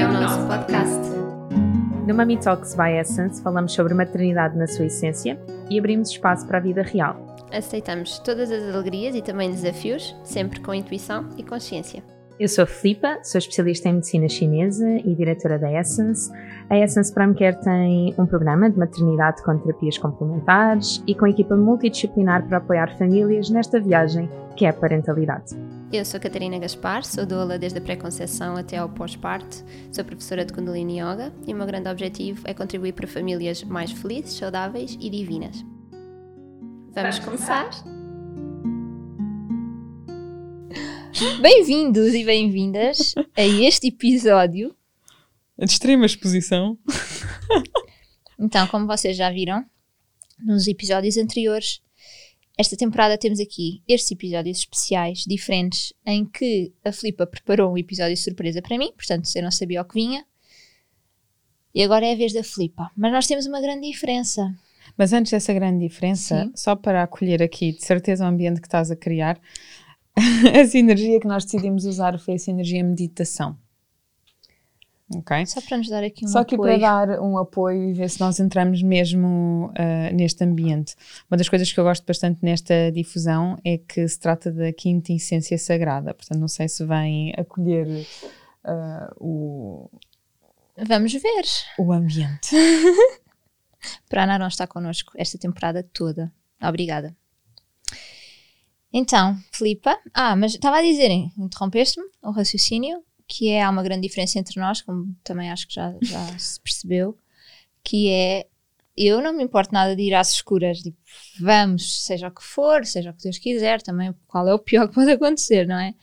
é o nosso podcast. No Mami Talks by Essence falamos sobre maternidade na sua essência e abrimos espaço para a vida real. Aceitamos todas as alegrias e também desafios, sempre com intuição e consciência. Eu sou a Filipa, sou especialista em medicina chinesa e diretora da Essence. A Essence Prime Care tem um programa de maternidade com terapias complementares e com equipa multidisciplinar para apoiar famílias nesta viagem que é a parentalidade. Eu sou Catarina Gaspar, sou doula desde a pré-conceição até ao pós-parto, sou professora de Kundalini Yoga e o meu grande objetivo é contribuir para famílias mais felizes, saudáveis e divinas. Vamos começar? Bem-vindos e bem-vindas a este episódio. A de extrema exposição. Então, como vocês já viram, nos episódios anteriores, esta temporada temos aqui estes episódios especiais, diferentes, em que a Filipa preparou um episódio surpresa para mim, portanto eu não sabia o que vinha. E agora é a vez da Filipa. Mas nós temos uma grande diferença. Mas antes dessa grande diferença, Sim. só para acolher aqui, de certeza, o ambiente que estás a criar, a sinergia que nós decidimos usar foi a sinergia meditação. Ok? Só para nos dar aqui um Só que apoio. para dar um apoio e ver se nós entramos mesmo ah, neste ambiente. Uma das coisas que eu gosto bastante nesta difusão é que se trata da quinta essência sagrada. Portanto, não sei se vem acolher ah, o, Vamos ver. o ambiente. Para não estar connosco esta temporada toda. Obrigada. Então, Filipa. Ah, mas estava a dizer, interrompeste-me o raciocínio, que é, há uma grande diferença entre nós, como também acho que já, já se percebeu, que é, eu não me importo nada de ir às escuras, tipo, vamos, seja o que for, seja o que Deus quiser, também qual é o pior que pode acontecer, não é?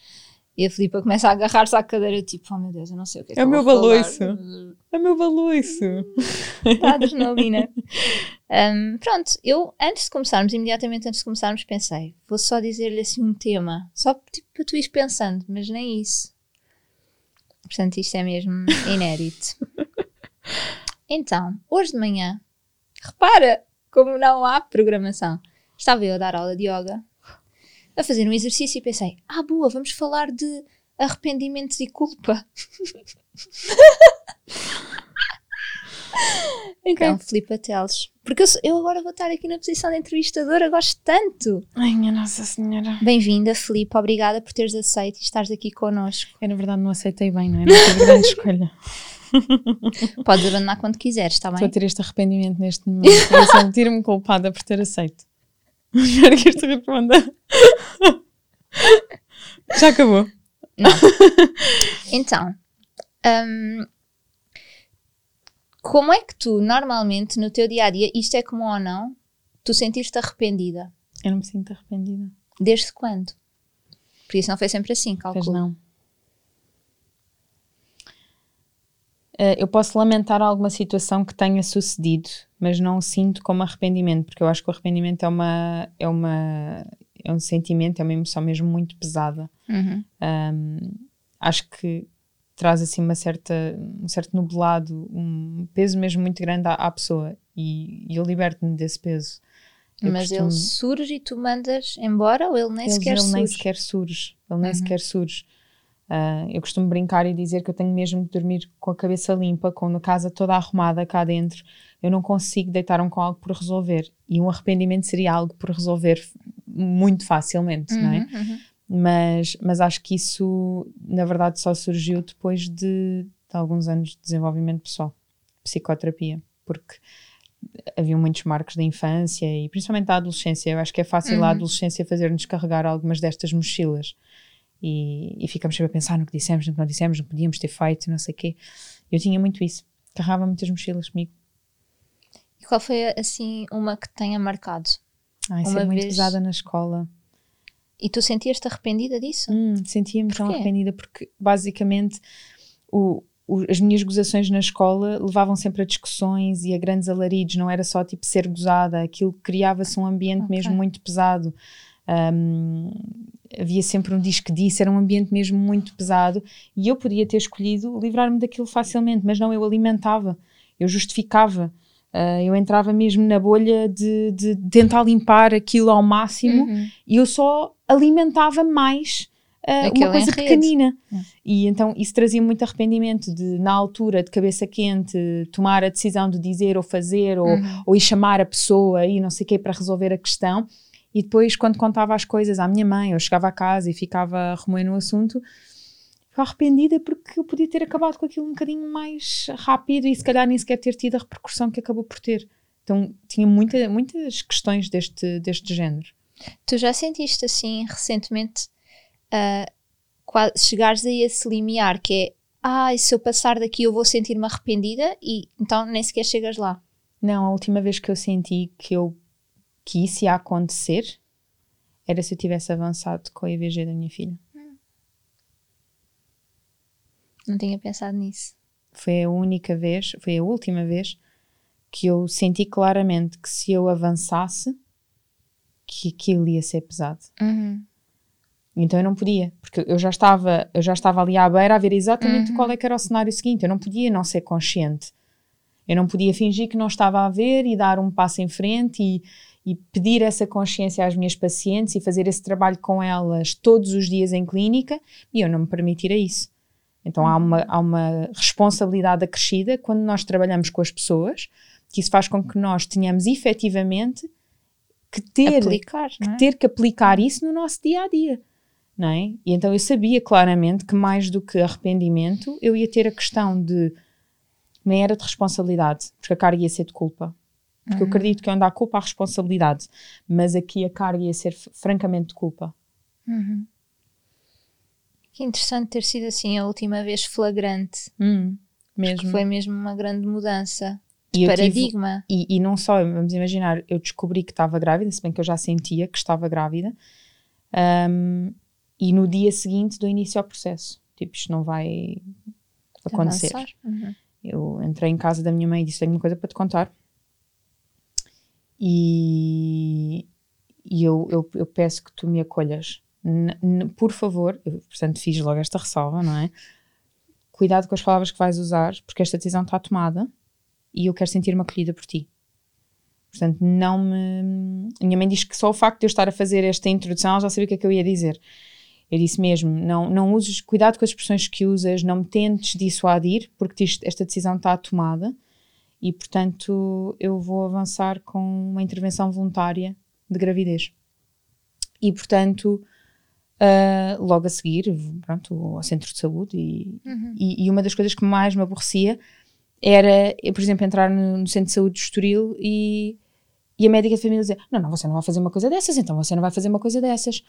E a Filipa começa a agarrar-se à cadeira, tipo, oh meu Deus, eu não sei o que é que É o eu meu vou falar." baloiço. É meu baloiço. da adrenalina. Um, pronto, eu antes de começarmos, imediatamente antes de começarmos, pensei, vou só dizer-lhe assim um tema, só tipo, para tu ires pensando, mas nem isso. Portanto, isto é mesmo inédito. Então, hoje de manhã, repara como não há programação. Estava eu a dar aula de yoga, a fazer um exercício e pensei, ah, boa, vamos falar de arrependimentos e culpa. Então, flipa teles. Porque eu, eu agora vou estar aqui na posição de entrevistadora, gosto tanto. Ai, minha Nossa Senhora. Bem-vinda, Filipe, obrigada por teres aceito e estares aqui connosco. Eu, na verdade, não aceitei bem, não é? Não tive grande escolha. Podes abandonar quando quiseres, está Estou a bem? ter este arrependimento neste momento. Eu sentir-me culpada por ter aceito. Espero que isto responda. Já acabou. Então, hum, como é que tu, normalmente, no teu dia a dia, isto é comum ou não, tu sentiste arrependida? Eu não me sinto arrependida. Desde quando? Porque isso não foi sempre assim, Pois calculo. não. Eh, eu posso lamentar alguma situação que tenha sucedido, mas não o sinto como arrependimento, porque eu acho que o arrependimento é uma é uma é um sentimento, é uma emoção mesmo muito pesada. Uhum. Um, acho que traz assim uma certa, um certo nublado, um peso mesmo muito grande à, à pessoa e, e eu liberto-me desse peso. Eu Mas costumo- ele surge e tu mandas embora ou ele nem ele, sequer ele surge? nem sequer surge. Ele nem Uhum. sequer surge. Ah, eu costumo brincar e dizer que eu tenho mesmo de dormir com a cabeça limpa, com a casa toda arrumada cá dentro. Eu não consigo deitar-me com algo por resolver. E um arrependimento seria algo por resolver muito facilmente, não é? Uhum, uhum. mas, mas acho que isso, na verdade, só surgiu depois de, de alguns anos de desenvolvimento pessoal, psicoterapia, porque havia muitos marcos da infância e principalmente da adolescência. Eu acho que é fácil a Uhum. adolescência fazer-nos carregar algumas destas mochilas e, e ficamos sempre a pensar no que dissemos, no que não dissemos, no que podíamos ter feito, não sei o quê. Eu tinha muito isso, carregava muitas mochilas comigo. E qual foi, assim, uma que tenha marcado? Ai, Uma ser muito vez- pesada na escola. E tu sentias-te arrependida disso? Hum, Sentia-me tão arrependida porque basicamente o, o- as minhas gozações na escola levavam sempre a discussões e a grandes alaridos, não era só tipo ser gozada, aquilo criava-se um ambiente Ok. mesmo muito pesado. Hum, havia sempre um disco disse, era um ambiente mesmo muito pesado e eu podia ter escolhido livrar-me daquilo facilmente, mas não, eu alimentava, eu justificava. Ah, eu entrava mesmo na bolha de, de tentar limpar aquilo ao máximo Uhum. e eu só alimentava mais Aquele uma coisa pequenina. Hum. E então isso trazia muito arrependimento de, na altura, de cabeça quente, tomar a decisão de dizer ou fazer, ou, Uhum. ou ir chamar a pessoa e não sei o quê para resolver a questão. E depois, quando contava as coisas à minha mãe, eu chegava a casa e ficava a remoer no assunto, ficava arrependida porque eu podia ter acabado com aquilo um bocadinho mais rápido e se calhar nem sequer ter tido a repercussão que acabou por ter. Então tinha muita, muitas questões deste, deste género. Tu já sentiste assim recentemente ah, qua- chegares a esse limiar que é ah, se eu passar daqui eu vou sentir-me arrependida e então nem sequer chegas lá. Não, a última vez que eu senti que, eu, que isso ia acontecer era se eu tivesse avançado com a IVG da minha filha. Não tinha pensado nisso. Foi a única vez, foi a última vez que eu senti claramente que se eu avançasse, que aquilo ia ser pesado. Uhum. Então eu não podia, porque eu já estava, eu já estava ali à beira a ver exatamente qual é que era o cenário seguinte. Eu não podia não ser consciente. Eu não podia fingir que não estava a ver e dar um passo em frente e, e pedir essa consciência às minhas pacientes e fazer esse trabalho com elas todos os dias em clínica e eu não me permitir isso. Então há, uma, há uma responsabilidade acrescida quando nós trabalhamos com as pessoas, que isso faz com que nós tenhamos efetivamente que ter Aplicar, não é? ter que aplicar isso no nosso dia a dia. Não é? E então eu sabia claramente que mais do que arrependimento, eu ia ter a questão de nem era de responsabilidade, porque a carga ia ser de culpa. Porque eu acredito que onde há culpa há responsabilidade, mas aqui a carga ia ser francamente de culpa. Que interessante ter sido assim a última vez flagrante. Hum, mesmo. foi mesmo uma grande mudança E de tive- paradigma. E, e não só, vamos imaginar, eu descobri que estava grávida, se bem que eu já sentia que estava grávida, Ahm, e no dia seguinte do início ao processo. Tipo, isto não vai acontecer. Uhum. Eu entrei em casa da minha mãe e disse: Tenho uma coisa para te contar. E, e eu, eu, eu peço que tu me acolhas. Por favor, portanto, fiz logo esta ressalva, não é? Cuidado com as palavras que vais usar, porque esta decisão está tomada e eu quero sentir-me acolhida por ti. Portanto, não me. A minha mãe diz que só o facto de eu estar a fazer esta introdução, ela já sabia o que é que eu ia dizer. Eu disse mesmo: não, não uses, cuidado com as expressões que usas, não me tentes dissuadir, porque esta decisão está tomada e, portanto, eu vou avançar com uma intervenção voluntária de gravidez. E, portanto, ah, logo a seguir, pronto, ao centro de saúde e, e, e uma das coisas que mais me aborrecia era, por exemplo, entrar no, no centro de saúde de Estoril e, e a médica de família dizer não, não, você não vai fazer uma coisa dessas, então você não vai fazer uma coisa dessas.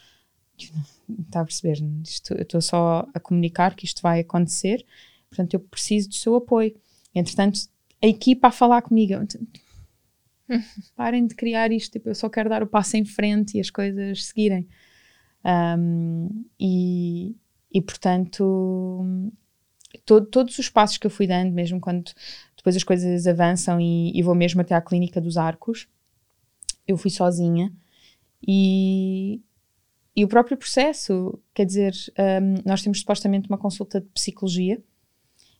Está a perceber? Isto, eu estou só a comunicar que isto vai acontecer, portanto eu preciso do seu apoio. Entretanto, a equipa a falar comigo. Parem de criar isto, tipo, eu só quero dar o passo em frente e as coisas seguirem. Um, e, e portanto, to- todos os passos que eu fui dando, mesmo quando depois as coisas avançam e, e vou mesmo até à clínica dos arcos, eu fui sozinha. E, e o próprio processo, quer dizer, um, nós temos supostamente uma consulta de psicologia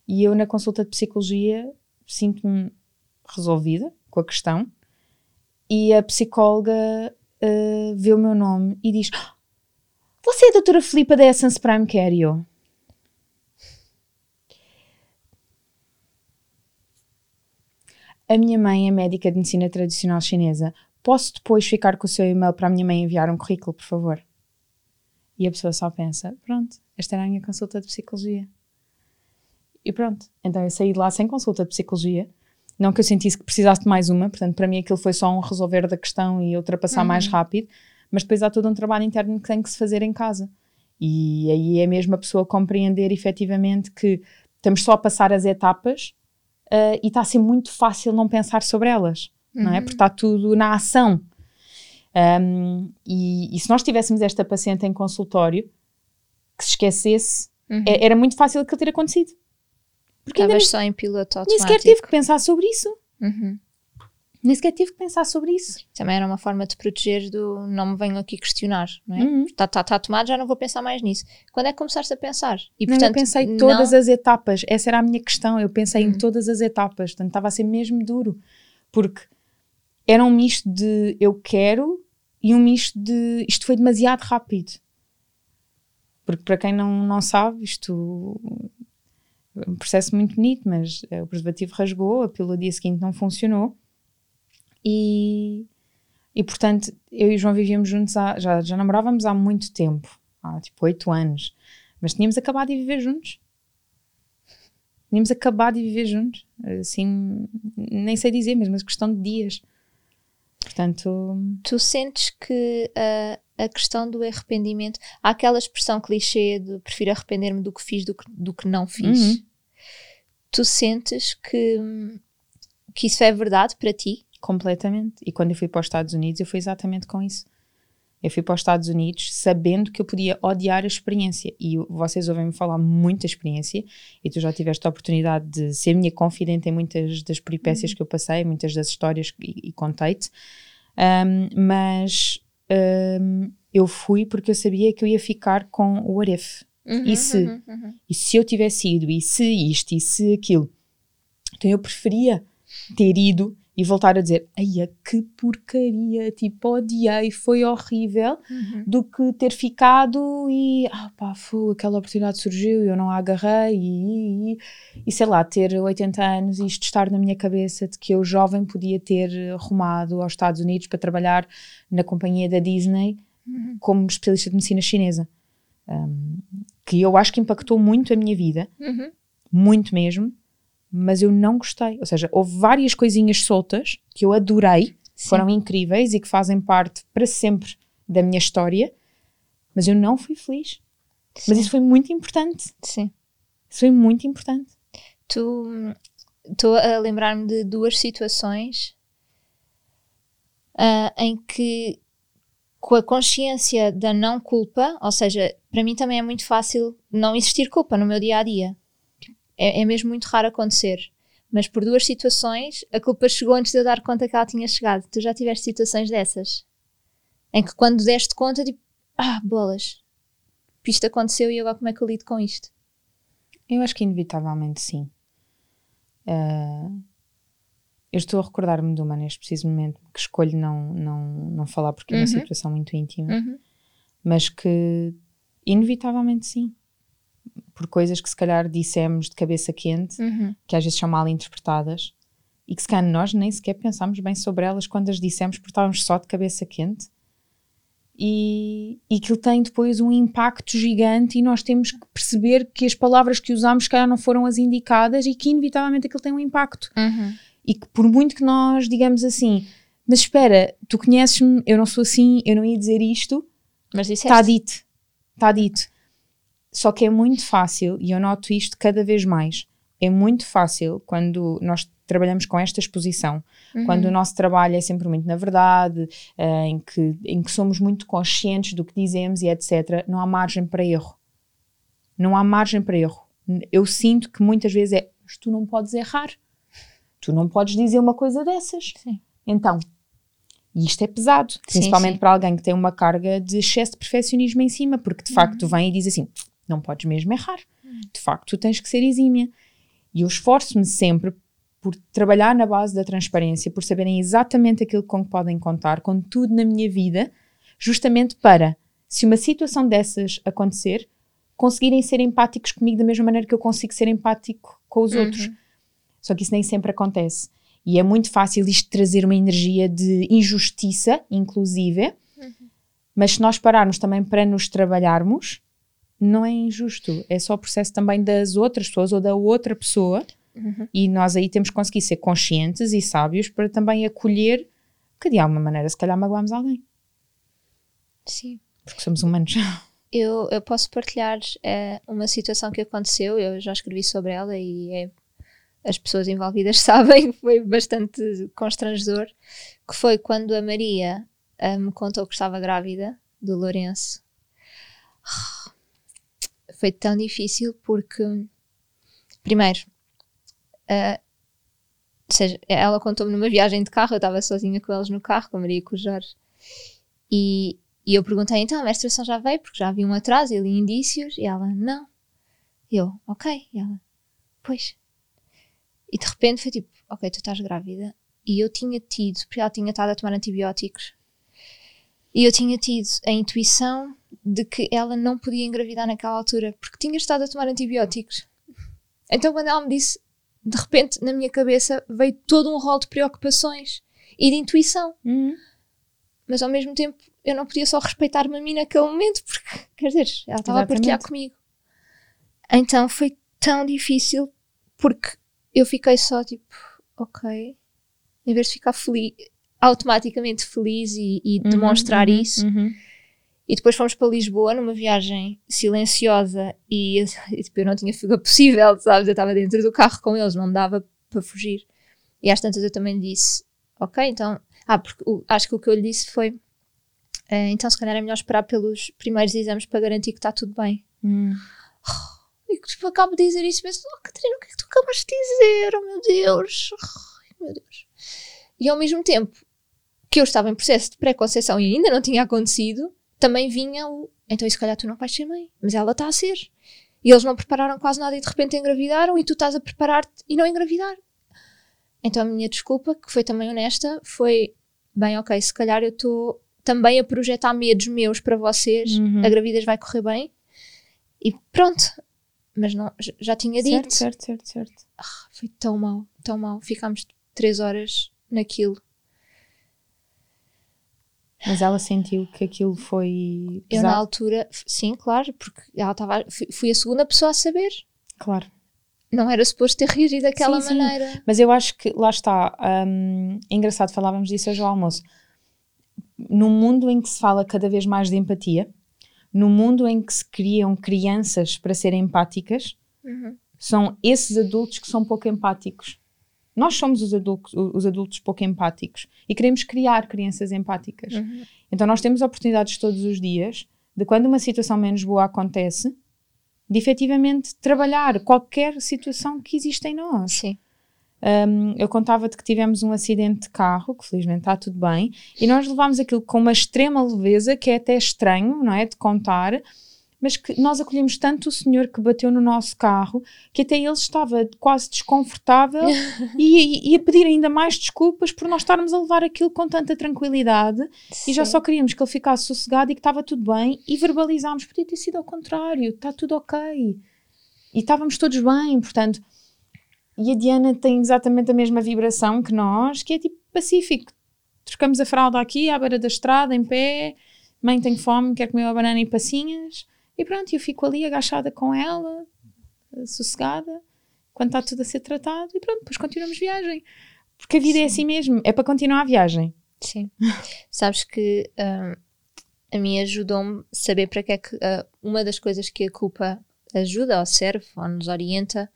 e eu na consulta de psicologia sinto-me resolvida com a questão e a psicóloga uh, vê o meu nome e diz "Ah, você é a doutora Filipa da Essence Prime Care? E eu, A minha mãe é médica de medicina tradicional chinesa. Posso depois ficar com o seu e-mail para a minha mãe enviar um currículo, por favor? E a pessoa só pensa: pronto, esta era a minha consulta de psicologia. E pronto. Então eu saí de lá sem consulta de psicologia. Não que eu sentisse que precisasse de mais uma, portanto, para mim aquilo foi só um resolver da questão e ultrapassar mais rápido. Mas depois há todo um trabalho interno que tem que se fazer em casa. E aí é mesmo a pessoa compreender efetivamente que estamos só a passar as etapas uh, e está a ser muito fácil não pensar sobre elas, não é? Porque está tudo na ação. Um, e, e se nós tivéssemos esta paciente em consultório que se esquecesse, Uhum. é- era muito fácil aquilo ter acontecido. Porque ainda Estavas nem, só em piloto nem automático. sequer tive que pensar sobre isso. Uhum. Nem sequer tive que pensar sobre isso. Também era uma forma de proteger do não me venham aqui questionar, não é? Uhum. Está tá, tá tomado, já não vou pensar mais nisso. Quando é que começaste a pensar? E Não, portanto, eu pensei não- todas as etapas. Essa era a minha questão. Eu pensei Uhum. em todas as etapas. Portanto, estava a ser mesmo duro. Porque era um misto de eu quero e um misto de isto foi demasiado rápido. Porque para quem não, não sabe, isto é um processo muito bonito, mas eh, o preservativo rasgou, a pílula dia seguinte não funcionou. E, e portanto, eu e o João vivíamos juntos, há, já, já namorávamos há muito tempo, há tipo oito anos, mas tínhamos acabado de viver juntos. Tínhamos acabado de viver juntos, assim, nem sei dizer, mas uma questão de dias. Portanto. Tu sentes que a, a questão do arrependimento. Há aquela expressão clichê de prefiro arrepender-me do que fiz do que, do que não fiz. Uhum. Tu sentes que, que isso é verdade para ti? Completamente. E quando eu fui para os Estados Unidos, eu fui exatamente com isso. Eu fui para os Estados Unidos sabendo que eu podia odiar a experiência. E vocês ouvem-me falar muito da experiência, e tu já tiveste a oportunidade de ser minha confidente em muitas das peripécias uhum. que eu passei, muitas das histórias e, e contei-te. Um, mas um, eu fui porque eu sabia que eu ia ficar com o Aref. Uhum, e, se, uhum, uhum. e se eu tivesse ido, e se isto, e se aquilo. Então eu preferia ter ido e voltar a dizer, ai, que porcaria, tipo, odiei, foi horrível, uhum. do que ter ficado e, ah pá, fu, aquela oportunidade surgiu e eu não a agarrei e, e, e, sei lá, ter 80 anos e isto estar na minha cabeça de que eu jovem podia ter rumado aos Estados Unidos para trabalhar na companhia da Disney uhum. como especialista de medicina chinesa. Um, que eu acho que impactou muito a minha vida, uhum. muito mesmo, mas eu não gostei. Ou seja, houve várias coisinhas soltas que eu adorei, Sim. foram incríveis e que fazem parte para sempre da minha história, mas eu não fui feliz. Sim. Mas isso foi muito importante. Sim. Isso foi muito importante. Tu estou a lembrar-me de duas situações uh, em que com a consciência da não culpa, ou seja, para mim também é muito fácil não existir culpa no meu dia a dia. É, é mesmo muito raro acontecer. Mas por duas situações, a culpa chegou antes de eu dar conta que ela tinha chegado. Tu já tiveste situações dessas? Em que quando deste conta, tipo, ah, bolas, isto aconteceu e agora como é que eu lido com isto? Eu acho que inevitavelmente sim. Uh, eu estou a recordar-me de uma neste preciso momento que escolho não, não, não falar porque uhum. é uma uhum. situação muito íntima, uhum. mas que inevitavelmente sim por coisas que se calhar dissemos de cabeça quente, uhum. que às vezes são mal interpretadas, e que se calhar nós nem sequer pensámos bem sobre elas quando as dissemos porque estávamos só de cabeça quente. E, e que ele tem depois um impacto gigante e nós temos que perceber que as palavras que usamos se calhar não foram as indicadas e que inevitavelmente aquilo tem um impacto. Uhum. E que por muito que nós digamos assim, mas espera, tu conheces-me, eu não sou assim, eu não ia dizer isto, mas está dito, está dito. Só que é muito fácil, e eu noto isto cada vez mais, é muito fácil quando nós trabalhamos com esta exposição, uhum. quando o nosso trabalho é sempre muito na verdade, uh, em, que, em que somos muito conscientes do que dizemos e etc., não há margem para erro. Não há margem para erro. Eu sinto que muitas vezes é, mas tu não podes errar. Tu não podes dizer uma coisa dessas. Sim. Então, e isto é pesado, principalmente sim, sim. para alguém que tem uma carga de excesso de perfeccionismo em cima, porque de facto uhum. vem e diz assim: não podes mesmo errar. De facto, tu tens que ser exímia. E eu esforço-me sempre por trabalhar na base da transparência, por saberem exatamente aquilo com que podem contar, com tudo na minha vida, justamente para, se uma situação dessas acontecer, conseguirem ser empáticos comigo da mesma maneira que eu consigo ser empático com os uhum. outros. Só que isso nem sempre acontece. E é muito fácil isto trazer uma energia de injustiça, inclusive, uhum. mas se nós pararmos também para nos trabalharmos, não é injusto, é só o processo também das outras pessoas ou da outra pessoa. Uhum. E nós aí temos que conseguir ser conscientes e sábios para também acolher que de alguma maneira se calhar magoamos alguém. Sim. Porque somos humanos. Eu, eu posso partilhar é, uma situação que aconteceu, eu já escrevi sobre ela e é, as pessoas envolvidas sabem, foi bastante constrangedor, que foi quando a Maria uh, me contou que estava grávida do Lourenço foi tão difícil porque, primeiro, uh, seja, ela contou-me numa viagem de carro, eu estava sozinha com eles no carro, com a Maria e com o Jorge, e, e eu perguntei então, a menstruação já veio, porque já havia um atraso, e li indícios, e ela, não. E eu, ok. E ela, pois. E de repente foi tipo, ok, tu estás grávida. E eu tinha tido, porque ela tinha estado a tomar antibióticos, e eu tinha tido a intuição de que ela não podia engravidar naquela altura porque tinha estado a tomar antibióticos. Então, quando ela me disse, de repente, na minha cabeça veio todo um rol de preocupações e de intuição. Uhum. Mas ao mesmo tempo, eu não podia só respeitar-me a mim naquele momento, porque, quer dizer, ela estava a partilhar comigo. Então foi tão difícil porque eu fiquei só tipo, ok, em vez de ficar feliz, automaticamente feliz e, e Uhum, demonstrar uhum, isso. uhum. E depois fomos para Lisboa numa viagem silenciosa e, e, tipo, eu não tinha fuga possível, sabes? Eu estava dentro do carro com eles, não dava para fugir. E às tantas eu também disse, ok, então. Ah, porque o- acho que o que eu lhe disse foi. "Eh, então, se calhar é melhor esperar pelos primeiros exames para garantir que está tudo bem. Hum. E que, tipo, acabo de dizer isso e penso, oh Catarina, o que é que tu acabas de dizer? Oh meu Deus, Ai, meu Deus. E ao mesmo tempo que eu estava em processo de pré-conceição e ainda não tinha acontecido, também vinha o, então e se calhar tu não vais ser mãe, mas ela está a ser. E eles não prepararam quase nada e de repente engravidaram e tu estás a preparar-te e não engravidar. Então a minha desculpa, que foi também honesta, foi, bem, ok, se calhar eu estou também a projetar medos meus para vocês, Uhum. a gravidez vai correr bem e pronto. Mas não, já- tinha dito. Certo, certo, certo, certo. Foi tão mal, tão mal. Ficámos três horas naquilo. Mas ela sentiu que aquilo foi Eu na pesado. altura, sim, claro, porque ela estava. fui- a segunda pessoa a saber. Claro. Não era suposto ter reagido daquela Sim, sim. maneira. Mas eu acho que, lá está, hum, é engraçado, falávamos disso hoje ao almoço. Num mundo em que se fala cada vez mais de empatia, num mundo em que se criam crianças para serem empáticas, Uhum. são esses adultos que são pouco empáticos. Nós somos os adultos, os adultos pouco empáticos e queremos criar crianças empáticas. Uhum. Então nós temos oportunidades todos os dias de quando uma situação menos boa acontece, de efetivamente trabalhar qualquer situação que existe em nós. Sim. Um, eu contava-te que tivemos um acidente de carro, que felizmente está tudo bem, e nós levámos aquilo com uma extrema leveza, que é até estranho, não é? De contar, mas que nós acolhemos tanto o senhor que bateu no nosso carro que até ele estava quase desconfortável e, e- a pedir ainda mais desculpas por nós estarmos a levar aquilo com tanta tranquilidade e já Sim. só queríamos que ele ficasse sossegado e que estava tudo bem e verbalizámos, podia ter sido ao contrário, está tudo ok. E estávamos todos bem, portanto. E a Diana tem exatamente a mesma vibração que nós, que é tipo pacífico. Trocamos a fralda aqui, à beira da estrada, em pé. Mãe, tenho fome, quer comer uma banana e passinhas. E pronto, eu fico ali agachada com ela, sossegada, quando está tudo a ser tratado. E pronto, depois continuamos viagem. Porque a vida é assim mesmo, é para continuar a viagem. Sim. Sabes que ah, a mim ajudou-me saber para que é que ah, uma das coisas que a culpa ajuda ou serve ou nos orienta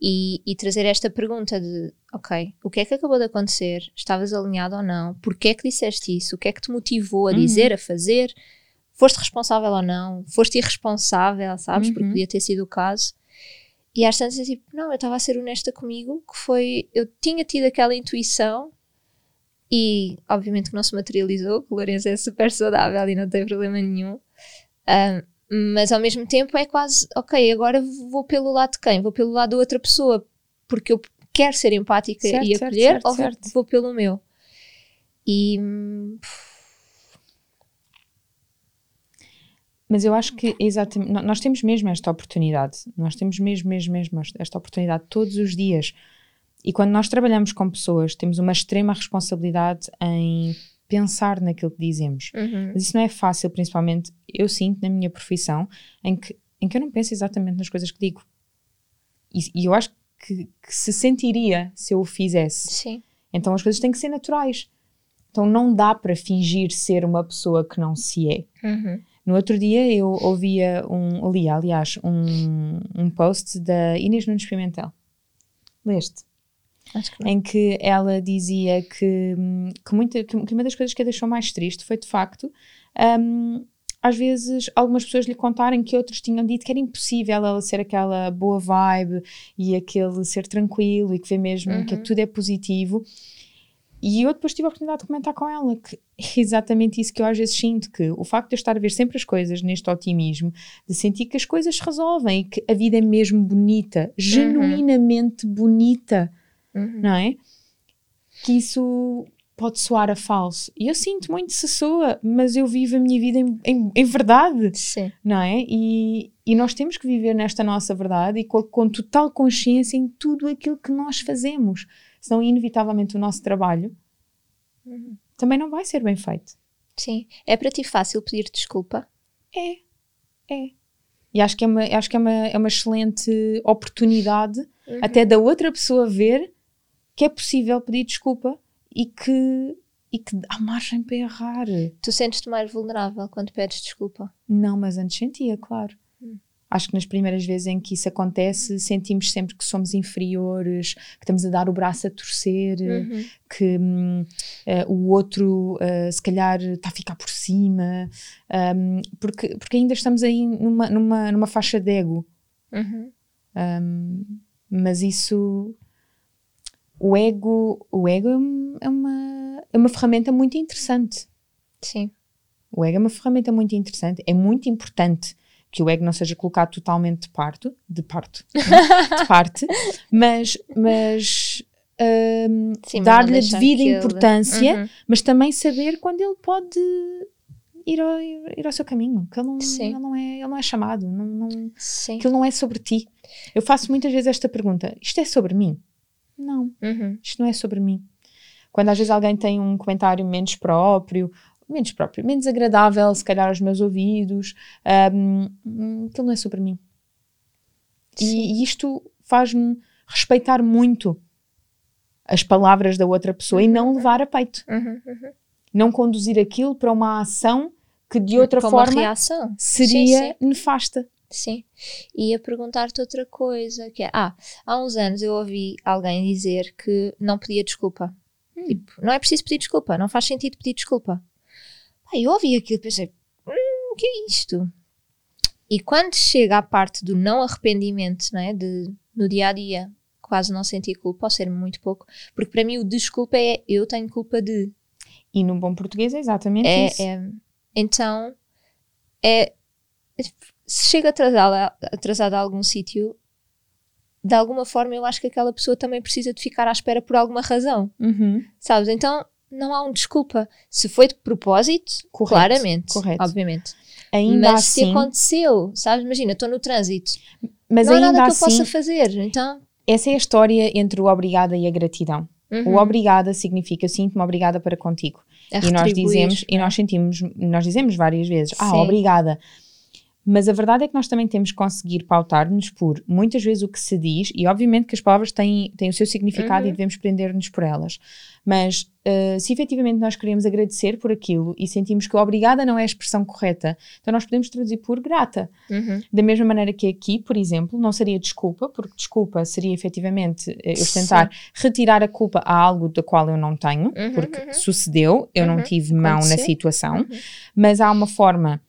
e, e trazer esta pergunta de ok, o que é que acabou de acontecer? Estavas alinhado ou não? Porquê é que disseste isso? O que é que te motivou a Uhum. dizer, a fazer? Foste responsável ou não? Foste irresponsável, sabes? Porque Uhum. podia ter sido o caso. E às tantas, eu, tipo, não, eu estava a ser honesta comigo, que foi, eu tinha tido aquela intuição e obviamente que não se materializou, que o Lourenço é super saudável e não tem problema nenhum. Ahm, mas ao mesmo tempo é quase, ok, agora vou pelo lado de quem? Vou pelo lado da outra pessoa, porque eu quero ser empática Certo, e certo, acolher, certo, ou vou, certo. pelo meu. E hum, Mas eu acho que exatamente, nó- nós temos mesmo esta oportunidade, nós temos mesmo, mesmo, mesmo esta oportunidade todos os dias. E quando nós trabalhamos com pessoas, temos uma extrema responsabilidade em pensar naquilo que dizemos. uhum, Mas isso não é fácil, principalmente eu sinto na minha profissão, em que, em que eu não penso exatamente nas coisas que digo. E, e eu acho que, que se sentiria se eu o fizesse. sim, Então as coisas têm que ser naturais. Então não dá para fingir ser uma pessoa que não se é. uhum, No outro dia eu ouvia um, li, aliás, um, um post da Inês Nunes Pimentel. Leste? acho que não. Em que ela dizia que, que, muita, que que uma das coisas que a deixou mais triste foi de facto, hum, às vezes, algumas pessoas lhe contarem que outros tinham dito que era impossível ela ser aquela boa vibe e aquele ser tranquilo e que vê mesmo que Uhum. tudo é positivo. E eu depois tive a oportunidade de comentar com ela que é exatamente isso que eu às vezes sinto, que o facto de eu estar a ver sempre as coisas neste otimismo, de sentir que as coisas se resolvem e que a vida é mesmo bonita, genuinamente bonita, Uhum. não é? Que isso pode soar a falso. E eu sinto muito se soa, mas eu vivo a minha vida em, em, em verdade, Sim. não é? E, e nós temos que viver nesta nossa verdade e com, com total consciência em tudo aquilo que nós fazemos. Senão, inevitavelmente, o nosso trabalho Uhum. também não vai ser bem feito. Sim. É para ti fácil pedir desculpa? É, é. E acho que é uma, acho que é uma, é uma excelente oportunidade Uhum. até da outra pessoa ver que é possível pedir desculpa e que, e que há margem para errar. Tu sentes-te mais vulnerável quando pedes desculpa? Não, mas antes sentia, claro. Acho que nas primeiras vezes em que isso acontece, sentimos sempre que somos inferiores, que estamos a dar o braço a torcer, Uhum. que hum, eh, o outro eh, se calhar está a ficar por cima, hum, porque, porque ainda estamos aí numa, numa, numa faixa de ego. Uhum. Um, mas isso o ego o ego é um- é uma é uma ferramenta muito interessante Sim. o ego é uma ferramenta muito interessante é muito importante que o ego não seja colocado totalmente de parto de parto né? de parte mas mas um, dar-lhe a devida que ele- importância Uhum. mas também saber quando ele pode ir ao, ir ao seu caminho que ele não, ele não é ele não é chamado não, não, Sim. aquilo não é sobre ti. Eu faço muitas vezes esta pergunta: isto é sobre mim? Não, Uhum. isto não é sobre mim. Quando às vezes alguém tem um comentário menos próprio, menos próprio, menos agradável, se calhar aos meus ouvidos, hum, aquilo não é sobre mim. Sim. E, e isto faz-me respeitar muito as palavras da outra pessoa e não levar a peito. Uhum. Uhum. Não conduzir aquilo para uma ação que de outra Com uma forma seria Sim, nefasta. Sim. E ia perguntar-te outra coisa, que é, ah, há uns anos eu ouvi alguém dizer que não pedia desculpa. Hum. Tipo, não é preciso pedir desculpa, não faz sentido pedir desculpa. Eu ouvi aquilo e pensei, hum, o que é isto? E quando chega à parte do não arrependimento, não é? De, no dia a dia, quase não sentir culpa, ou ser muito pouco, porque para mim o desculpa é eu tenho culpa de. E num bom português é exatamente É, isso. é- então, é, se chega atrasada, atrasada a algum sítio, de alguma forma eu acho que aquela pessoa também precisa de ficar à espera por alguma razão, Uhum. sabes? Então, não há um desculpa. Se foi de propósito, Correto, claramente, correto. obviamente. Ainda Mas se assim, aconteceu, sabes? Imagina, estou no trânsito, mas não há nada que eu assim, possa fazer, então... essa é a história entre o obrigada e a gratidão. uhum, O obrigada significa eu sinto-me obrigada para contigo. a E nós dizemos, e é? nós sentimos, nós dizemos várias vezes, ah, Sim. obrigada. Mas a verdade é que nós também temos que conseguir pautar-nos por muitas vezes o que se diz, e obviamente que as palavras têm, têm o seu significado Uhum. e devemos prender-nos por elas. Mas uh, se efetivamente nós queremos agradecer por aquilo e sentimos que obrigada não é a expressão correta, então nós podemos traduzir por grata. Uhum, Da mesma maneira que aqui, por exemplo, não seria desculpa, porque desculpa seria efetivamente eh, eu tentar retirar a culpa a algo da qual eu não tenho, Uhum, porque uhum. sucedeu, eu não Uhum, tive mão na aconteceu. situação, Uhum. mas há uma forma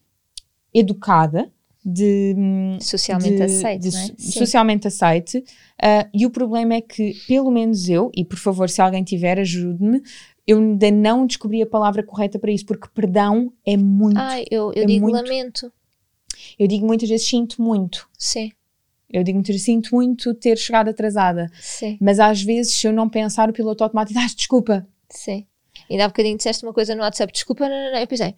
educada de. Socialmente de- aceito, de é? socialmente aceite, ah, e o problema é que, pelo menos eu, e por favor, se alguém tiver, ajude-me, eu ainda não descobri a palavra correta para isso, porque perdão é muito. Ai, eu, eu é digo muito. lamento, Eu digo muitas vezes sinto muito. sim, Eu digo muitas vezes sinto muito ter chegado atrasada. sim. Mas às vezes, se eu não pensar, o piloto automático diz: ah, desculpa. Sim. Ainda há bocadinho disseste uma coisa no WhatsApp, desculpa, não, não, não. Eu pensei,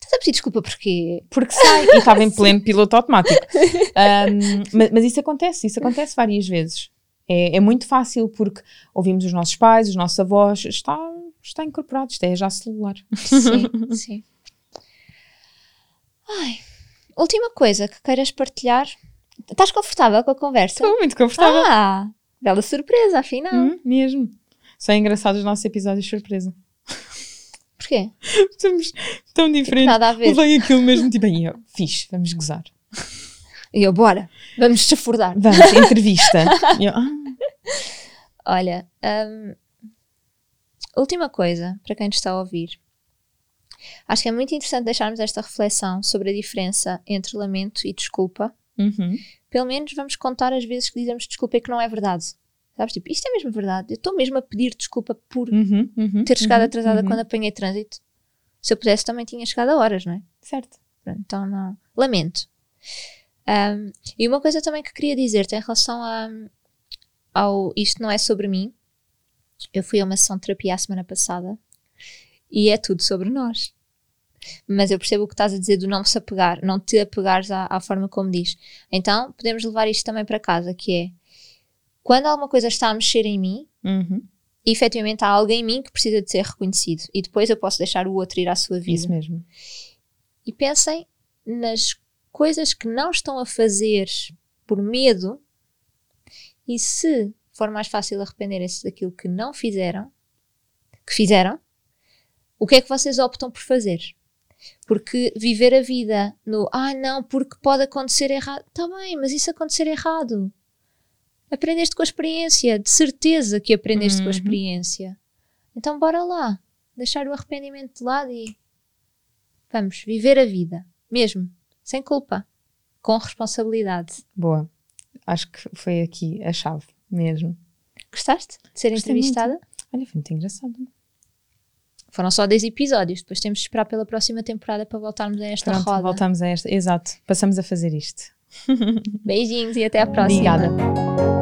estás a pedir desculpa porque. Porque sai. e estava em pleno piloto automático. Um, mas, mas isso acontece, isso acontece várias vezes. É, é muito fácil porque ouvimos os nossos pais, os nossos avós, está, está incorporado, isto é já celular. Sim, sim. Ai, última coisa que queiras partilhar. Estás confortável com a conversa? Estou muito confortável. Ah, bela surpresa, afinal. Hum, mesmo. São engraçados os nossos episódios de surpresa. Porquê? Estamos tão Tipo, diferentes. nada a ver. Levei aquilo mesmo, tipo, aí, ó, fixe, vamos gozar. E eu, bora, vamos chafurdar. Vamos, entrevista. E eu, ah, Olha, hum, última coisa para quem nos está a ouvir. Acho que é muito interessante deixarmos esta reflexão sobre a diferença entre lamento e desculpa. uhum. Pelo menos vamos contar as vezes que dizemos desculpa e que não é verdade. Sabes? Tipo, isto é mesmo verdade. Eu estou mesmo a pedir desculpa por Uhum, uhum, ter chegado uhum, atrasada uhum. quando apanhei trânsito. Se eu pudesse, também tinha chegado a horas, não é? Certo. Pronto, Então, não. Lamento. Um, e uma coisa também que queria dizer-te em relação a, ao Isto Não É Sobre Mim. Eu fui a uma sessão de terapia a semana passada e é tudo sobre nós. Mas eu percebo o que estás a dizer do não se apegar, não te apegares à, à forma como diz. Então, podemos levar isto também para casa, que é quando alguma coisa está a mexer em mim, Uhum. efetivamente há alguém em mim que precisa de ser reconhecido e depois eu posso deixar o outro ir à sua vida. Isso mesmo. E pensem nas coisas que não estão a fazer por medo e se for mais fácil arrependerem-se daquilo que não fizeram, que fizeram, o que é que vocês optam por fazer? Porque viver a vida no ah não, porque pode acontecer errado. Está bem, mas isso acontecer errado. Aprendeste com a experiência, de certeza que aprendeste com a Uhum. experiência. Então bora lá, deixar o arrependimento de lado e vamos viver a vida, mesmo, sem culpa, com responsabilidade. Boa. Acho que foi aqui a chave mesmo. Gostaste de ser Gostei muito. entrevistada? Olha, foi muito engraçado. Foram só 10 episódios, depois temos de esperar pela próxima temporada para voltarmos a esta Pronto, roda. voltamos a esta. Exato. Passamos a fazer isto. Beijinhos e até à próxima. Obrigada.